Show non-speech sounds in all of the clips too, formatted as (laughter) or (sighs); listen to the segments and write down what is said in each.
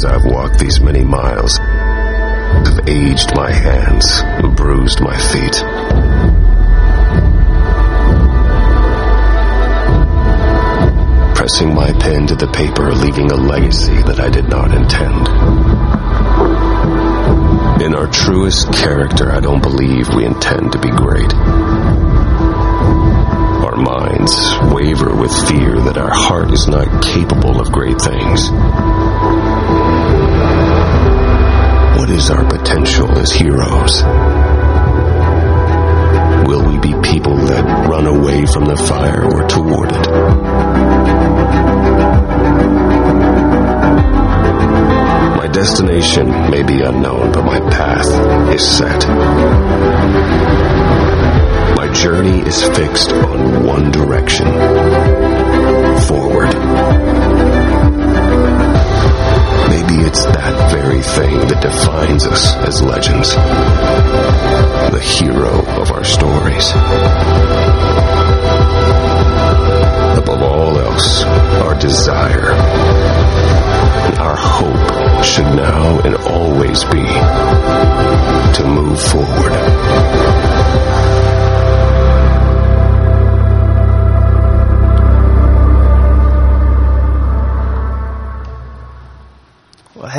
as I've walked these many miles I've aged my hands, bruised my feet. Pressing my pen to the paper, leaving a legacy that I did not intend. In our truest character, I don't believe we intend to be great. Our minds waver with fear that our heart is not capable of great things. What is our potential as heroes? Will we be people that run away from the fire or toward it? My destination may be unknown, but my path is set. My journey is fixed on one direction forward. Thing that defines us as legends, the hero of our stories. Above all else, our desire, and our hope should now and always be to move forward.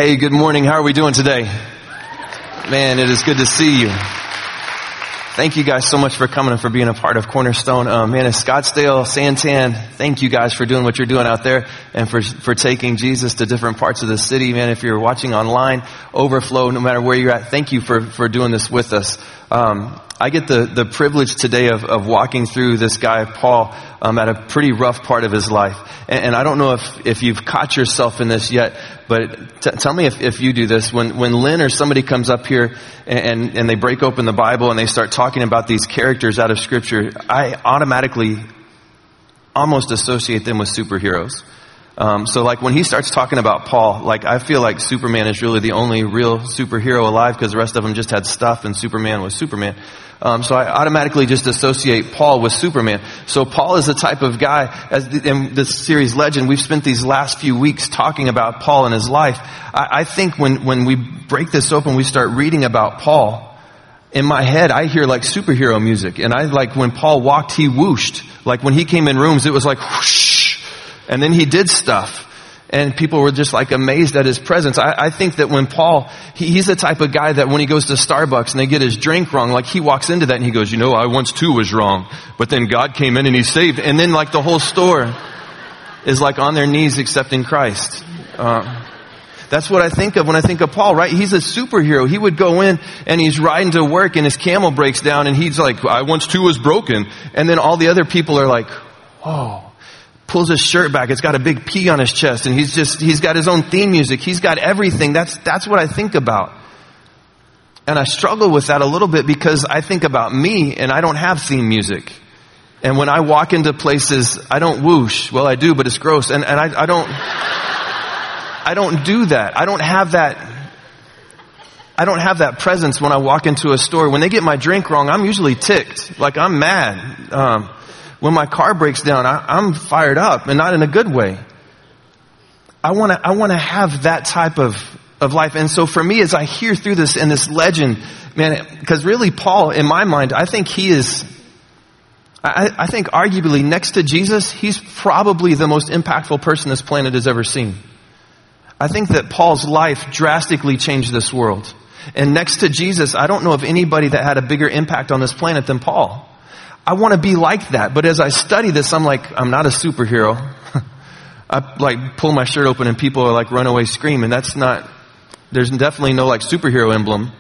Hey, good morning. How are we doing today? Man, it is good to see you. Thank you guys so much for coming and for being a part of Cornerstone. Um, man, it's Scottsdale, Santan. Thank you guys for doing what you're doing out there and for, for taking Jesus to different parts of the city. Man, if you're watching online, overflow, no matter where you're at, thank you for, for doing this with us. Um, I get the, the privilege today of, of walking through this guy, Paul, um, at a pretty rough part of his life. And, and I don't know if, if you've caught yourself in this yet, but t- tell me if, if you do this. When, when Lynn or somebody comes up here and, and they break open the Bible and they start talking about these characters out of Scripture, I automatically almost associate them with superheroes. Um, so like when he starts talking about Paul, like I feel like Superman is really the only real superhero alive because the rest of them just had stuff and Superman was Superman. Um, so I automatically just associate Paul with Superman. So Paul is the type of guy, as the, in this series Legend, we've spent these last few weeks talking about Paul and his life. I, I think when, when we break this open, we start reading about Paul, in my head, I hear like superhero music. And I like when Paul walked, he whooshed. Like when he came in rooms, it was like whoosh. And then he did stuff. And people were just like amazed at his presence. I, I think that when Paul, he, he's the type of guy that when he goes to Starbucks and they get his drink wrong, like he walks into that and he goes, you know, I once too was wrong. But then God came in and he saved. And then like the whole store is like on their knees accepting Christ. Uh, that's what I think of when I think of Paul, right? He's a superhero. He would go in and he's riding to work and his camel breaks down and he's like, I once too was broken. And then all the other people are like, whoa. Pulls his shirt back. It's got a big P on his chest and he's just, he's got his own theme music. He's got everything. That's, that's what I think about. And I struggle with that a little bit because I think about me and I don't have theme music. And when I walk into places, I don't whoosh. Well, I do, but it's gross. And, and I, I don't, I don't do that. I don't have that. I don't have that presence when I walk into a store. When they get my drink wrong, I'm usually ticked. Like I'm mad. Um, when my car breaks down, I, I'm fired up and not in a good way. I want to, I want to have that type of, of life. And so for me, as I hear through this and this legend, man, because really Paul, in my mind, I think he is, I, I think arguably next to Jesus, he's probably the most impactful person this planet has ever seen. I think that Paul's life drastically changed this world. And next to Jesus, I don't know of anybody that had a bigger impact on this planet than Paul. I want to be like that. But as I study this, I'm like, I'm not a superhero. (laughs) I like pull my shirt open and people are like run away screaming. that's not, there's definitely no like superhero emblem.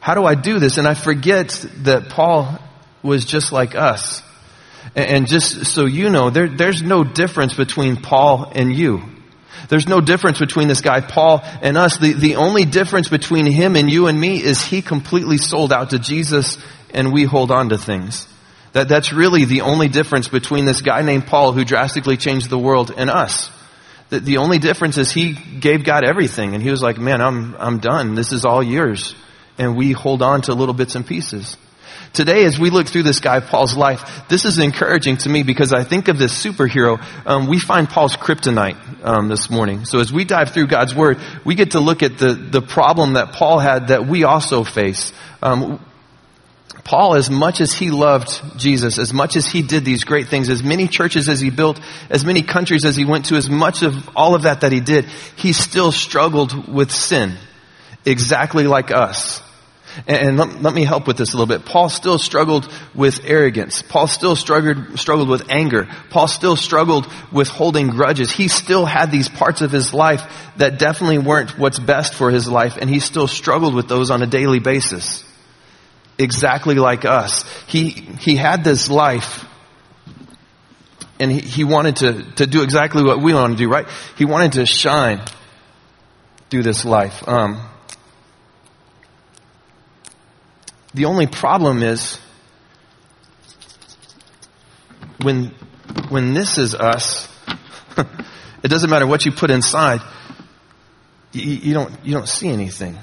How do I do this? And I forget that Paul was just like us. And just so you know, there, there's no difference between Paul and you. There's no difference between this guy, Paul, and us. The, the only difference between him and you and me is he completely sold out to Jesus and we hold on to things. That, that's really the only difference between this guy named Paul who drastically changed the world and us. The, the only difference is he gave God everything and he was like, man, I'm, I'm done. This is all yours. And we hold on to little bits and pieces. Today, as we look through this guy, Paul's life, this is encouraging to me because I think of this superhero. Um, we find Paul's kryptonite um, this morning. So as we dive through God's Word, we get to look at the, the problem that Paul had that we also face. Um, Paul, as much as he loved Jesus, as much as he did these great things, as many churches as he built, as many countries as he went to, as much of all of that that he did, he still struggled with sin. Exactly like us. And, let, let, me help with this a little bit. Paul still struggled with arrogance. Paul still struggled, struggled with anger. Paul still struggled with holding grudges. He still had these parts of his life that definitely weren't what's best for his life, and he still struggled with those on a daily basis. Exactly like us. He, he had this life and he, he wanted to, to do exactly what we want to do, right? He wanted to shine through this life. Um, The only problem is when, when this is us, (laughs) it doesn't matter what you put inside, you, you, don't, you don't see anything.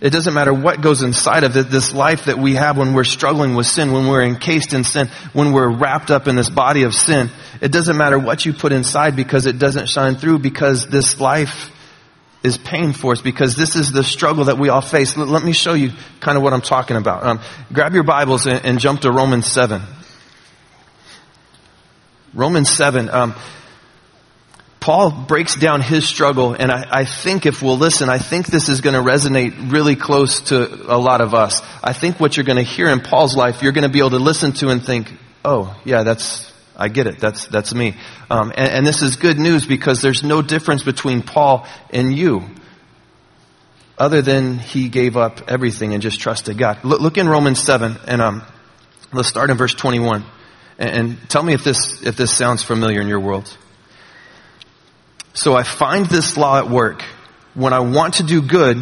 It doesn't matter what goes inside of it, this life that we have when we're struggling with sin, when we're encased in sin, when we're wrapped up in this body of sin. It doesn't matter what you put inside because it doesn't shine through because this life is pain for us because this is the struggle that we all face. Let me show you kind of what I'm talking about. Um, grab your Bibles and, and, jump to Romans 7. Romans 7. Um, Paul breaks down his struggle, and I, I, think if we'll listen, I think this is going to resonate really close to a lot of us. I think what you're going to hear in Paul's life, you're going to be able to listen to and think, oh, yeah, that's, I get it. That's, that's me. Um, and, and this is good news because there's no difference between Paul and you other than he gave up everything and just trusted God. Look, look in Romans 7 and um, let's start in verse 21 and, and tell me if this, if this sounds familiar in your world. So I find this law at work. When I want to do good,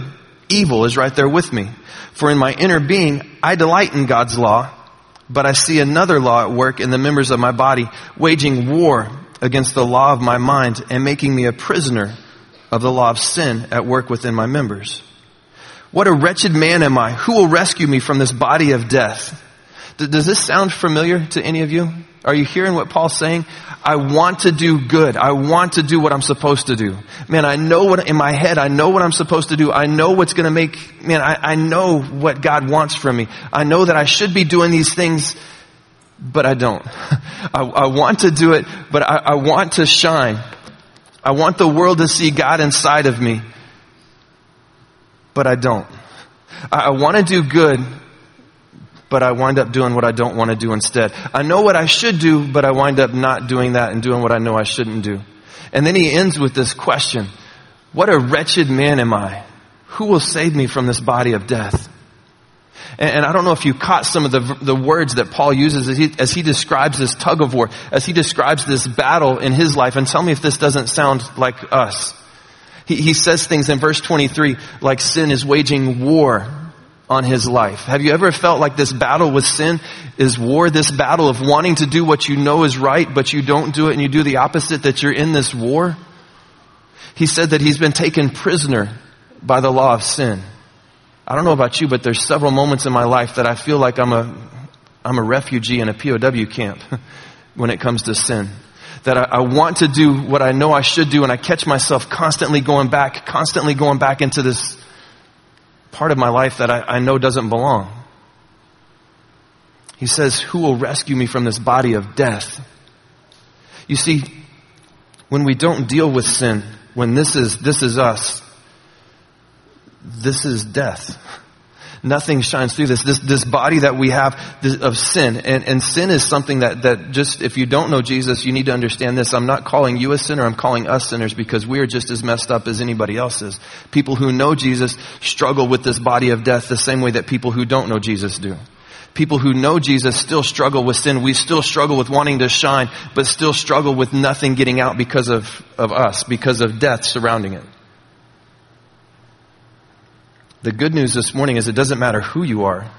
evil is right there with me. For in my inner being, I delight in God's law but I see another law at work in the members of my body, waging war against the law of my mind and making me a prisoner of the law of sin at work within my members. What a wretched man am I? Who will rescue me from this body of death? Does this sound familiar to any of you? Are you hearing what Paul's saying? I want to do good. I want to do what I'm supposed to do. Man, I know what, in my head, I know what I'm supposed to do. I know what's gonna make, man, I, I know what God wants from me. I know that I should be doing these things, but I don't. (laughs) I, I want to do it, but I, I want to shine. I want the world to see God inside of me, but I don't. I, I want to do good, but I wind up doing what I don't want to do instead. I know what I should do, but I wind up not doing that and doing what I know I shouldn't do. And then he ends with this question. What a wretched man am I? Who will save me from this body of death? And, and I don't know if you caught some of the, the words that Paul uses as he, as he describes this tug of war, as he describes this battle in his life. And tell me if this doesn't sound like us. He, he says things in verse 23 like sin is waging war on his life. Have you ever felt like this battle with sin is war, this battle of wanting to do what you know is right, but you don't do it and you do the opposite, that you're in this war? He said that he's been taken prisoner by the law of sin. I don't know about you, but there's several moments in my life that I feel like I'm a, I'm a refugee in a POW camp (laughs) when it comes to sin. That I, I want to do what I know I should do and I catch myself constantly going back, constantly going back into this part of my life that I, I know doesn't belong. He says, Who will rescue me from this body of death? You see, when we don't deal with sin, when this is, this is us, this is death nothing shines through this. This, this body that we have of sin. And, and sin is something that, that just, if you don't know Jesus, you need to understand this. I'm not calling you a sinner, I'm calling us sinners because we are just as messed up as anybody else is. People who know Jesus struggle with this body of death the same way that people who don't know Jesus do. People who know Jesus still struggle with sin. We still struggle with wanting to shine, but still struggle with nothing getting out because of, of us, because of death surrounding it. The good news this morning is it doesn't matter who you are.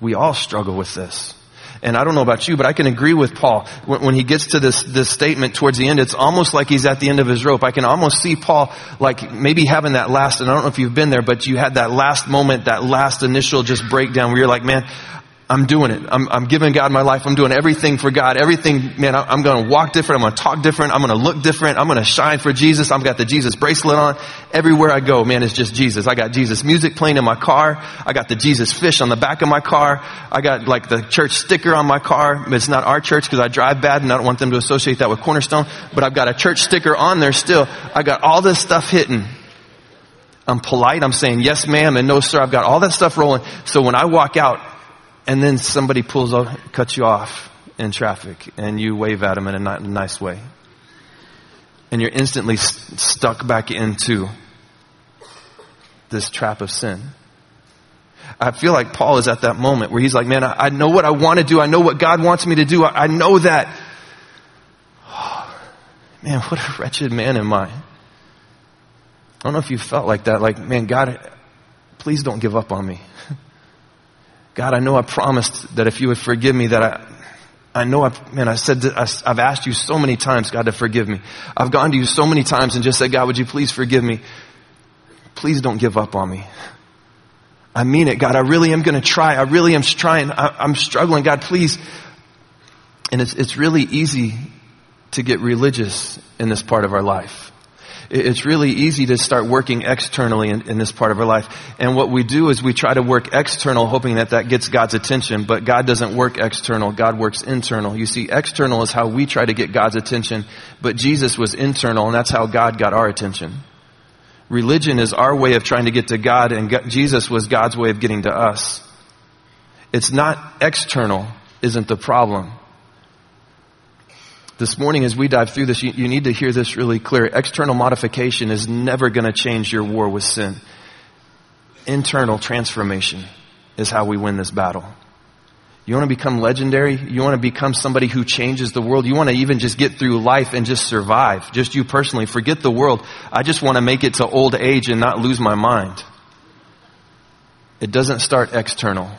We all struggle with this. And I don't know about you, but I can agree with Paul. When, he gets to this, this statement towards the end, it's almost like he's at the end of his rope. I can almost see Paul like maybe having that last, and I don't know if you've been there, but you had that last moment, that last initial just breakdown where you're like, man, I'm doing it. I'm, I'm, giving God my life. I'm doing everything for God. Everything, man, I, am going to walk different. I'm going to talk different. I'm going to look different. I'm going to shine for Jesus. I've got the Jesus bracelet on. Everywhere I go, man, it's just Jesus. I got Jesus music playing in my car. I got the Jesus fish on the back of my car. I got like the church sticker on my car. It's not our church because I drive bad and I don't want them to associate that with Cornerstone, but I've got a church sticker on there still. I got all this stuff hitting. I'm polite. I'm saying yes, ma'am, and no, sir. I've got all that stuff rolling. So when I walk out, and then somebody pulls off, cuts you off in traffic and you wave at them in a nice way. And you're instantly st- stuck back into this trap of sin. I feel like Paul is at that moment where he's like, man, I, I know what I want to do. I know what God wants me to do. I, I know that. Oh, (sighs) man, what a wretched man am I. I don't know if you felt like that. Like, man, God, please don't give up on me. (laughs) God, I know I promised that if you would forgive me that I, I know I've, man, I said, I, I've asked you so many times, God, to forgive me. I've gone to you so many times and just said, God, would you please forgive me? Please don't give up on me. I mean it, God. I really am going to try. I really am trying. I, I'm struggling. God, please. And it's, it's really easy to get religious in this part of our life it's really easy to start working externally in, in, this part of our life. And what we do is we try to work external hoping that that gets God's attention, but God doesn't work external. God works internal. You see, external is how we try to get God's attention, but Jesus was internal and that's how God got our attention. Religion is our way of trying to get to God and God, Jesus was God's way of getting to us. It's not external isn't the problem. This morning, as we dive through this, you, you need to hear this really clear. External modification is never going to change your war with sin. Internal transformation is how we win this battle. You want to become legendary? You want to become somebody who changes the world? You want to even just get through life and just survive? Just you personally. Forget the world. I just want to make it to old age and not lose my mind. It doesn't start external.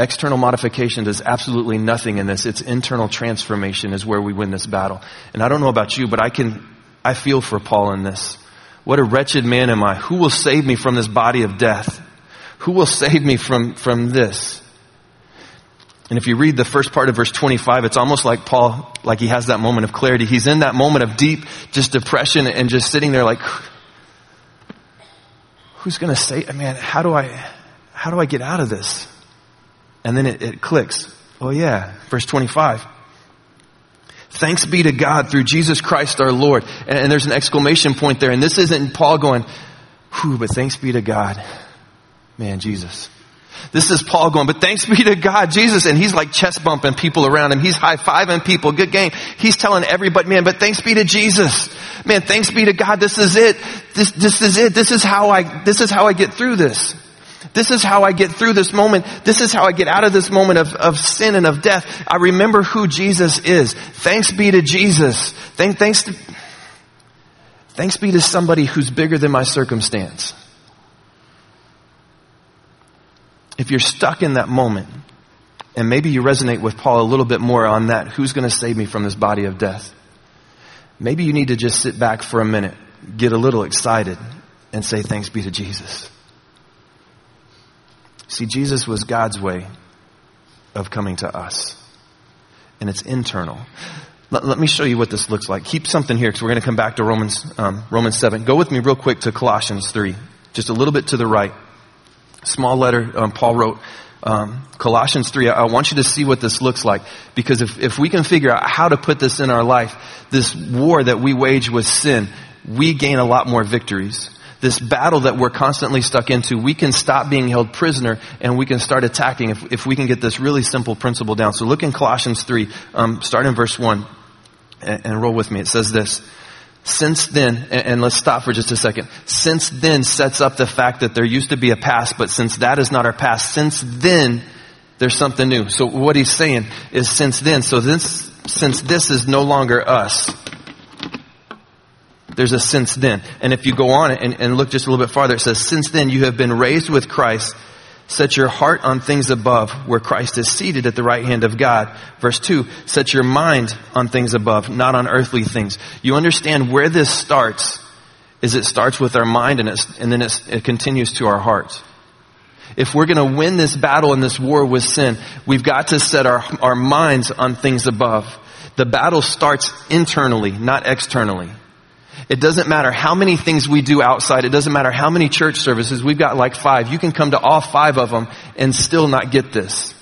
External modification does absolutely nothing in this. It's internal transformation is where we win this battle. And I don't know about you, but I can, I feel for Paul in this. What a wretched man am I. Who will save me from this body of death? Who will save me from, from this? And if you read the first part of verse 25, it's almost like Paul, like he has that moment of clarity. He's in that moment of deep, just depression and just sitting there like, who's gonna say, man, how do I, how do I get out of this? And then it, it clicks. Oh yeah, verse 25. Thanks be to God through Jesus Christ our Lord. And, and there's an exclamation point there. And this isn't Paul going, whew, but thanks be to God. Man, Jesus. This is Paul going, but thanks be to God, Jesus. And he's like chest bumping people around him. He's high fiving people. Good game. He's telling everybody, man, but thanks be to Jesus. Man, thanks be to God. This is it. This, this is it. This is how I, this is how I get through this. This is how I get through this moment. This is how I get out of this moment of, of sin and of death. I remember who Jesus is. Thanks be to Jesus. Thank, thanks to, thanks be to somebody who's bigger than my circumstance. If you're stuck in that moment, and maybe you resonate with Paul a little bit more on that, who's going to save me from this body of death? Maybe you need to just sit back for a minute, get a little excited, and say thanks be to Jesus. See, Jesus was God's way of coming to us. And it's internal. Let, let me show you what this looks like. Keep something here because we're going to come back to Romans, um, Romans 7. Go with me real quick to Colossians 3. Just a little bit to the right. Small letter um, Paul wrote. Um, Colossians 3, I, I want you to see what this looks like. Because if, if we can figure out how to put this in our life, this war that we wage with sin, we gain a lot more victories this battle that we're constantly stuck into, we can stop being held prisoner and we can start attacking if, if we can get this really simple principle down. So look in Colossians 3, um, start in verse 1 and, and, roll with me. It says this. Since then, and, and let's stop for just a second. Since then sets up the fact that there used to be a past, but since that is not our past, since then, there's something new. So what he's saying is since then, so this, since this is no longer us, there's a since then. And if you go on and, and look just a little bit farther, it says, since then you have been raised with Christ. Set your heart on things above where Christ is seated at the right hand of God. Verse 2, set your mind on things above, not on earthly things. You understand where this starts is it starts with our mind and, and then it continues to our heart. If we're going to win this battle in this war with sin, we've got to set our, our minds on things above. The battle starts internally, not externally. It doesn't matter how many things we do outside. It doesn't matter how many church services. We've got like five. You can come to all five of them and still not get this.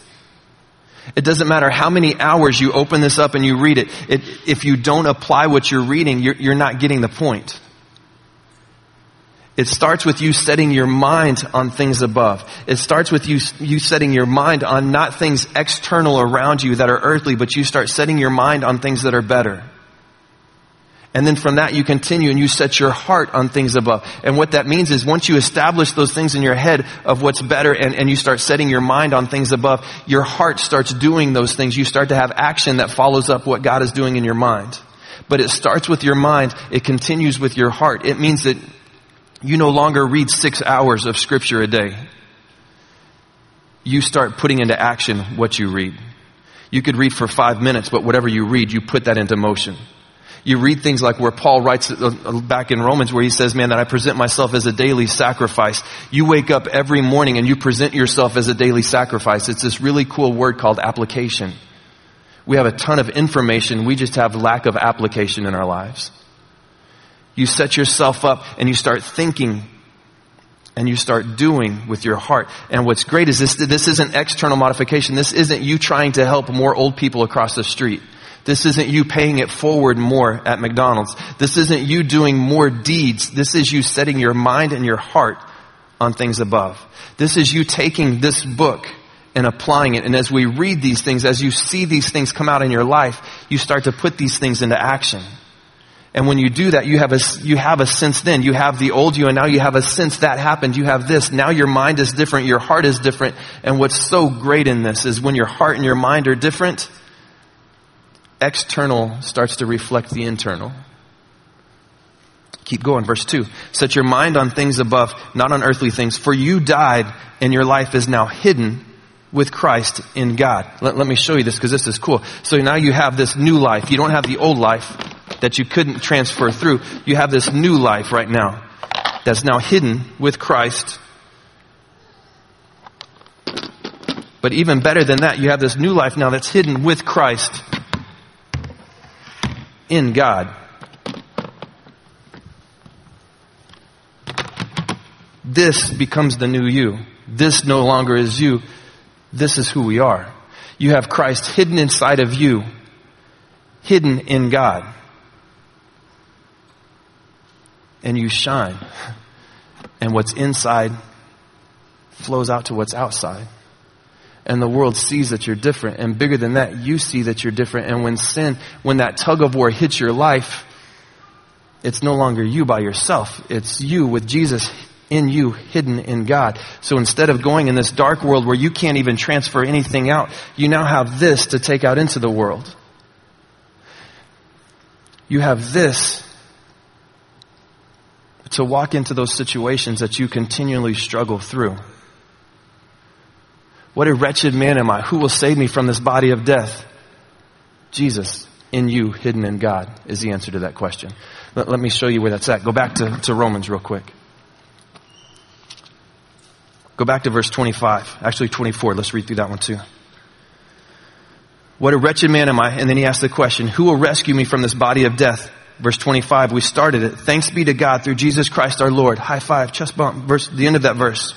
It doesn't matter how many hours you open this up and you read it. it if you don't apply what you're reading, you're, you're not getting the point. It starts with you setting your mind on things above. It starts with you, you setting your mind on not things external around you that are earthly, but you start setting your mind on things that are better. And then from that you continue and you set your heart on things above. And what that means is once you establish those things in your head of what's better and, and you start setting your mind on things above, your heart starts doing those things. You start to have action that follows up what God is doing in your mind. But it starts with your mind. It continues with your heart. It means that you no longer read six hours of scripture a day. You start putting into action what you read. You could read for five minutes, but whatever you read, you put that into motion. You read things like where Paul writes uh, uh, back in Romans where he says, man, that I present myself as a daily sacrifice. You wake up every morning and you present yourself as a daily sacrifice. It's this really cool word called application. We have a ton of information. We just have lack of application in our lives. You set yourself up and you start thinking and you start doing with your heart. And what's great is this, this isn't external modification. This isn't you trying to help more old people across the street. This isn't you paying it forward more at McDonald's. This isn't you doing more deeds. This is you setting your mind and your heart on things above. This is you taking this book and applying it. And as we read these things, as you see these things come out in your life, you start to put these things into action. And when you do that, you have a, you have a sense then. You have the old you and now you have a sense that happened. You have this. Now your mind is different. Your heart is different. And what's so great in this is when your heart and your mind are different, external starts to reflect the internal. Keep going. Verse 2. Set your mind on things above, not on earthly things. For you died and your life is now hidden with Christ in God. Let, let me show you this because this is cool. So now you have this new life. You don't have the old life that you couldn't transfer through. You have this new life right now that's now hidden with Christ. But even better than that, you have this new life now that's hidden with Christ in God. This becomes the new you. This no longer is you. This is who we are. You have Christ hidden inside of you, hidden in God and you shine. And what's inside flows out to what's outside. And the world sees that you're different. And bigger than that, you see that you're different. And when sin, when that tug of war hits your life, it's no longer you by yourself. It's you with Jesus in you, hidden in God. So instead of going in this dark world where you can't even transfer anything out, you now have this to take out into the world. You have this to walk into those situations that you continually struggle through. What a wretched man am I? Who will save me from this body of death? Jesus, in you, hidden in God, is the answer to that question. Let, let me show you where that's at. Go back to, to Romans real quick. Go back to verse 25. Actually, 24. Let's read through that one too. What a wretched man am I? And then he asks the question, who will rescue me from this body of death? Verse 25, we started it. Thanks be to God through Jesus Christ our Lord. High five, chest bump. Verse, the end of that verse.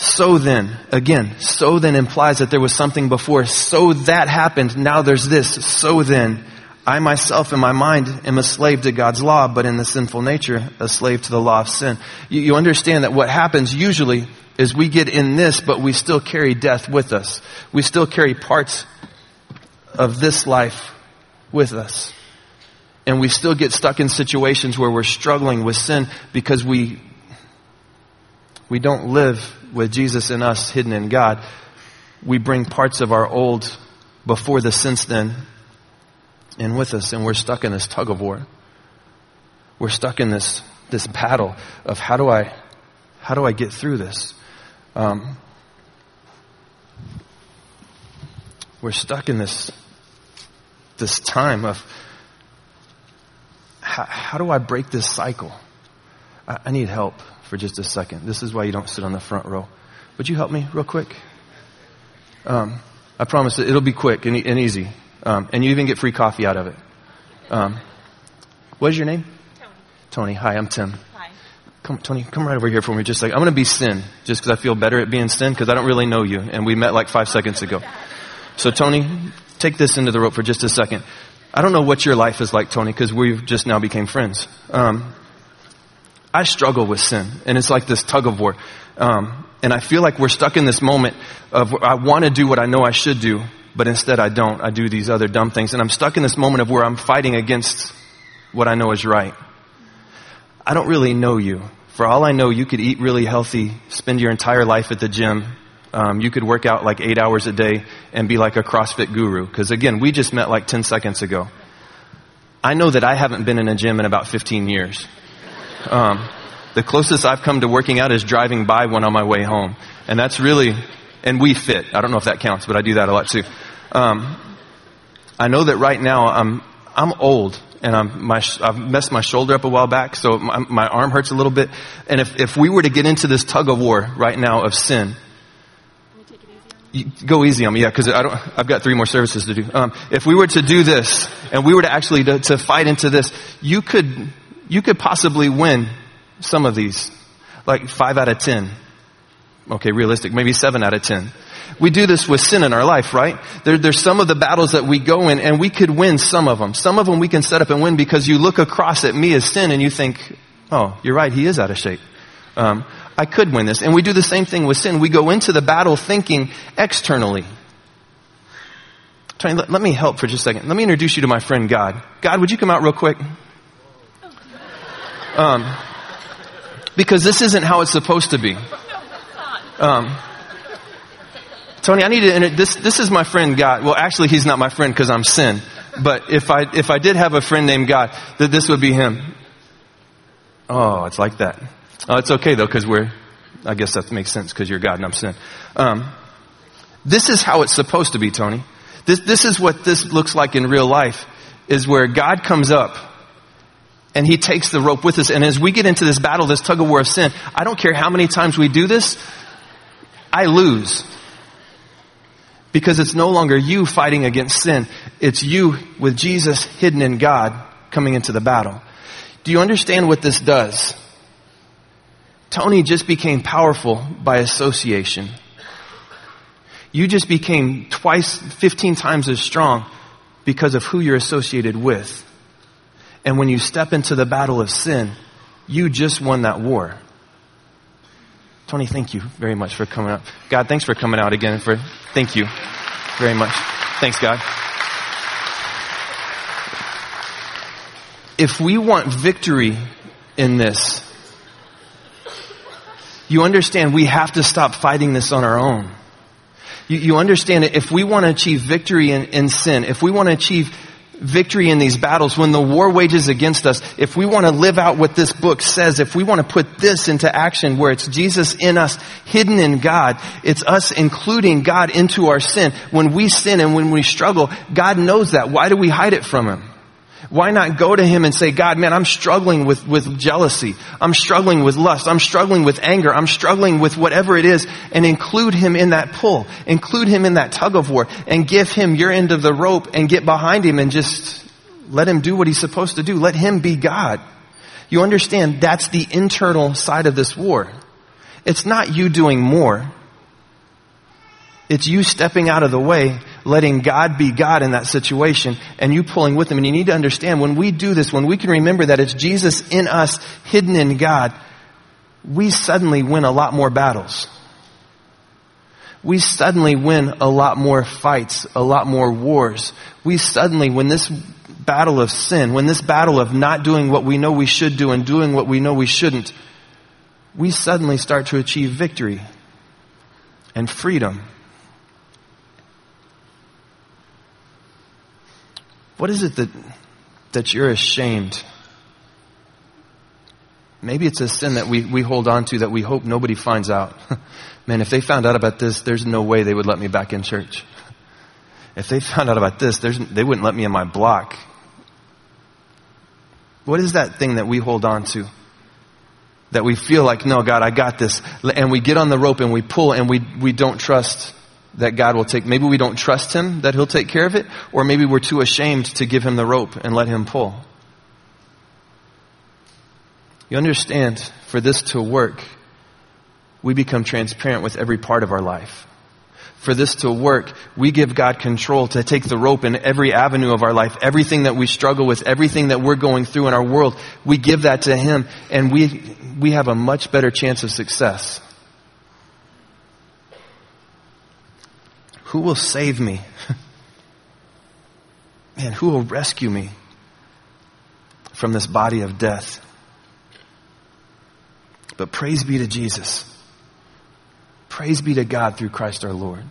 So then, again, so then implies that there was something before. So that happened. Now there's this. So then, I myself in my mind am a slave to God's law, but in the sinful nature, a slave to the law of sin. You, you understand that what happens usually is we get in this, but we still carry death with us. We still carry parts of this life with us and we still get stuck in situations where we're struggling with sin because we we don't live with Jesus in us hidden in God. We bring parts of our old before the since then in with us and we're stuck in this tug of war. We're stuck in this this battle of how do I how do I get through this? Um, we're stuck in this this time of how, how do I break this cycle? I, I need help for just a second. This is why you don't sit on the front row. Would you help me real quick? Um, I promise it, it'll be quick and, and easy. Um, and you even get free coffee out of it. Um, what is your name? Tony. Tony. Hi, I'm Tim. Hi. Come, Tony, come right over here for me just like, I'm going to be sin just because I feel better at being sin because I don't really know you and we met like five seconds ago. So Tony, take this into the rope for just a second. I don't know what your life is like, Tony, because we've just now became friends. Um, I struggle with sin, and it's like this tug of war. Um, and I feel like we're stuck in this moment of I want to do what I know I should do, but instead I don't. I do these other dumb things, and I'm stuck in this moment of where I'm fighting against what I know is right. I don't really know you. For all I know, you could eat really healthy, spend your entire life at the gym. Um, you could work out like eight hours a day and be like a CrossFit guru. Because again, we just met like 10 seconds ago. I know that I haven't been in a gym in about 15 years. Um, the closest I've come to working out is driving by one on my way home. And that's really, and we fit. I don't know if that counts, but I do that a lot too. Um, I know that right now I'm, I'm old and I'm, my, I've messed my shoulder up a while back, so my, my arm hurts a little bit. And if, if we were to get into this tug of war right now of sin, go easy on me, yeah, because I don't. I've got three more services to do. Um, if we were to do this, and we were to actually to, to fight into this, you could you could possibly win some of these, like five out of ten. Okay, realistic, maybe seven out of ten. We do this with sin in our life, right? There, there's some of the battles that we go in, and we could win some of them. Some of them we can set up and win because you look across at me as sin, and you think, "Oh, you're right. He is out of shape." Um, I could win this. And we do the same thing with sin. We go into the battle thinking externally. Tony, let, me help for just a second. Let me introduce you to my friend God. God, would you come out real quick? Um, because this isn't how it's supposed to be. Um, Tony, I need to. This this is my friend God. Well, actually, he's not my friend because I'm sin. But if I if I did have a friend named God, that this would be him. Oh, it's like that. Oh, it's okay though, because we're, I guess that makes sense because you're God and I'm sin. Um, this is how it's supposed to be, Tony. This, this is what this looks like in real life, is where God comes up and he takes the rope with us. And as we get into this battle, this tug of war of sin, I don't care how many times we do this, I lose. Because it's no longer you fighting against sin. It's you with Jesus hidden in God coming into the battle. Do you understand what this does? Tony just became powerful by association. You just became twice, 15 times as strong because of who you're associated with. And when you step into the battle of sin, you just won that war. Tony, thank you very much for coming up. God, thanks for coming out again for, thank you very much. Thanks, God. If we want victory in this, you understand we have to stop fighting this on our own. You, you understand that if we want to achieve victory in, in sin, if we want to achieve victory in these battles, when the war wages against us, if we want to live out what this book says, if we want to put this into action where it's Jesus in us, hidden in God, it's us including God into our sin. When we sin and when we struggle, God knows that. Why do we hide it from Him? Why not go to him and say, God, man, I'm struggling with, with jealousy. I'm struggling with lust. I'm struggling with anger. I'm struggling with whatever it is and include him in that pull. Include him in that tug of war and give him your end of the rope and get behind him and just let him do what he's supposed to do. Let him be God. You understand that's the internal side of this war. It's not you doing more. It's you stepping out of the way, letting God be God in that situation, and you pulling with Him. And you need to understand when we do this, when we can remember that it's Jesus in us, hidden in God, we suddenly win a lot more battles. We suddenly win a lot more fights, a lot more wars. We suddenly, when this battle of sin, when this battle of not doing what we know we should do and doing what we know we shouldn't, we suddenly start to achieve victory and freedom What is it that, that you're ashamed Maybe it's a sin that we, we hold on to that we hope nobody finds out. (laughs) Man, if they found out about this, there's no way they would let me back in church. If they found out about this, they wouldn't let me in my block. What is that thing that we hold on to? That we feel like, no, God, I got this. And we get on the rope and we pull and we, we don't trust that God will take. Maybe we don't trust Him that He'll take care of it, or maybe we're too ashamed to give Him the rope and let Him pull. You understand, for this to work, we become transparent with every part of our life. For this to work, we give God control to take the rope in every avenue of our life, everything that we struggle with, everything that we're going through in our world. We give that to Him and we, we have a much better chance of success. Who will save me? (laughs) Man, who will rescue me from this body of death? But praise be to Jesus. Praise be to God through Christ our Lord.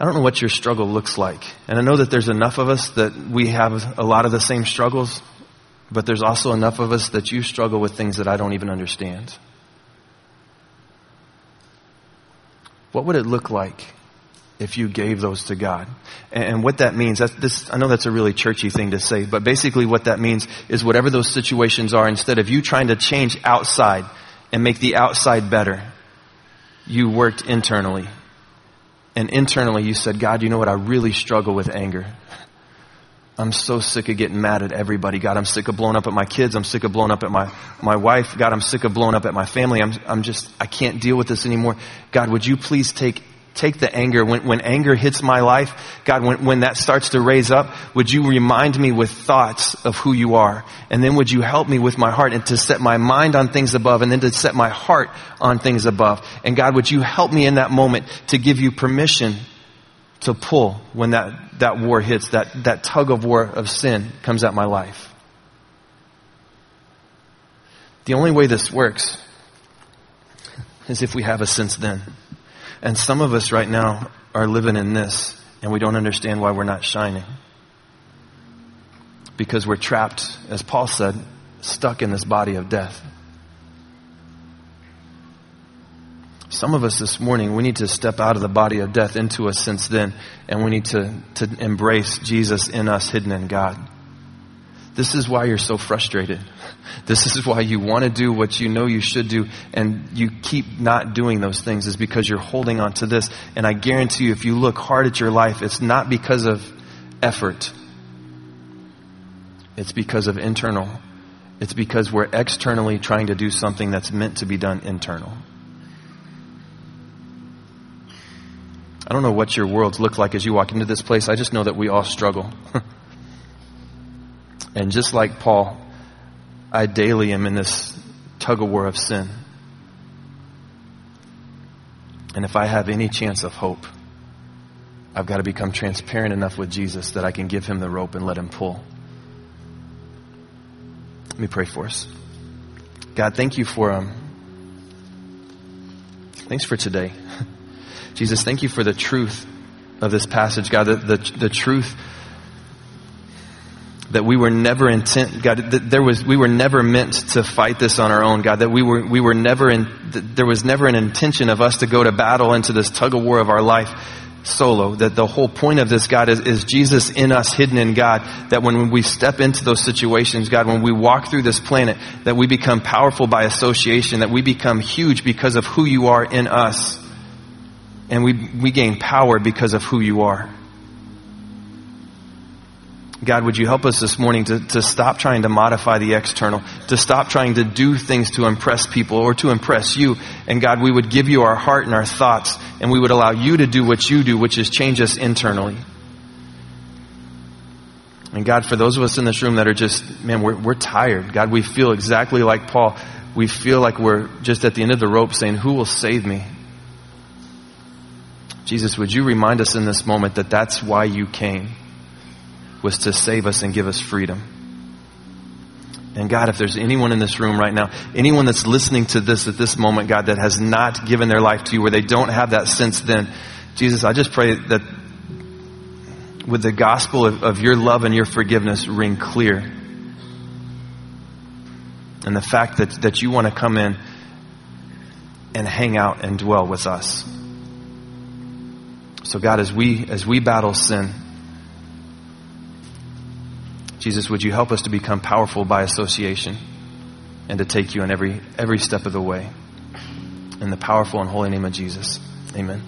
I don't know what your struggle looks like. And I know that there's enough of us that we have a lot of the same struggles, but there's also enough of us that you struggle with things that I don't even understand. What would it look like if you gave those to God. And what that means, that's this, I know that's a really churchy thing to say, but basically what that means is whatever those situations are, instead of you trying to change outside and make the outside better, you worked internally. And internally you said, God, you know what? I really struggle with anger. I'm so sick of getting mad at everybody. God, I'm sick of blowing up at my kids. I'm sick of blowing up at my, my wife. God, I'm sick of blowing up at my family. I'm, I'm just, I can't deal with this anymore. God, would you please take take the anger, when, when anger hits my life, God, when, when that starts to raise up, would you remind me with thoughts of who you are? And then would you help me with my heart and to set my mind on things above and then to set my heart on things above? And God, would you help me in that moment to give you permission to pull when that, that war hits, that, that tug of war of sin comes at my life? The only way this works is if we have a since then. And some of us right now are living in this and we don't understand why we're not shining. Because we're trapped, as Paul said, stuck in this body of death. Some of us this morning, we need to step out of the body of death into us since then, and we need to, to embrace Jesus in us, hidden in God. This is why you're so frustrated. (laughs) This is why you want to do what you know you should do and you keep not doing those things is because you're holding on to this. And I guarantee you, if you look hard at your life, it's not because of effort. It's because of internal. It's because we're externally trying to do something that's meant to be done internal. I don't know what your worlds look like as you walk into this place. I just know that we all struggle. (laughs) and just like Paul, I daily am in this tug of war of sin. And if I have any chance of hope, I've got to become transparent enough with Jesus that I can give him the rope and let him pull. Let me pray for us. God, thank you for um, thanks for today. Jesus, thank you for the truth of this passage, God, the, the, the truth that we were never intent, God, that there was, we were never meant to fight this on our own, God, that we were, we were never in, there was never an intention of us to go to battle into this tug of war of our life solo. That the whole point of this, God, is, is Jesus in us, hidden in God. That when we step into those situations, God, when we walk through this planet, that we become powerful by association, that we become huge because of who you are in us. And we, we gain power because of who you are. God, would you help us this morning to, to stop trying to modify the external, to stop trying to do things to impress people or to impress you. And God, we would give you our heart and our thoughts, and we would allow you to do what you do, which is change us internally. And God, for those of us in this room that are just, man, we're, we're tired. God, we feel exactly like Paul. We feel like we're just at the end of the rope saying, Who will save me? Jesus, would you remind us in this moment that that's why you came? was to save us and give us freedom. And God, if there's anyone in this room right now, anyone that's listening to this at this moment, God, that has not given their life to you, where they don't have that sense then, Jesus, I just pray that with the gospel of, of your love and your forgiveness ring clear. and the fact that, that you want to come in and hang out and dwell with us. So God, as we, as we battle sin, Jesus, would you help us to become powerful by association and to take you in every, every step of the way? In the powerful and holy name of Jesus. Amen.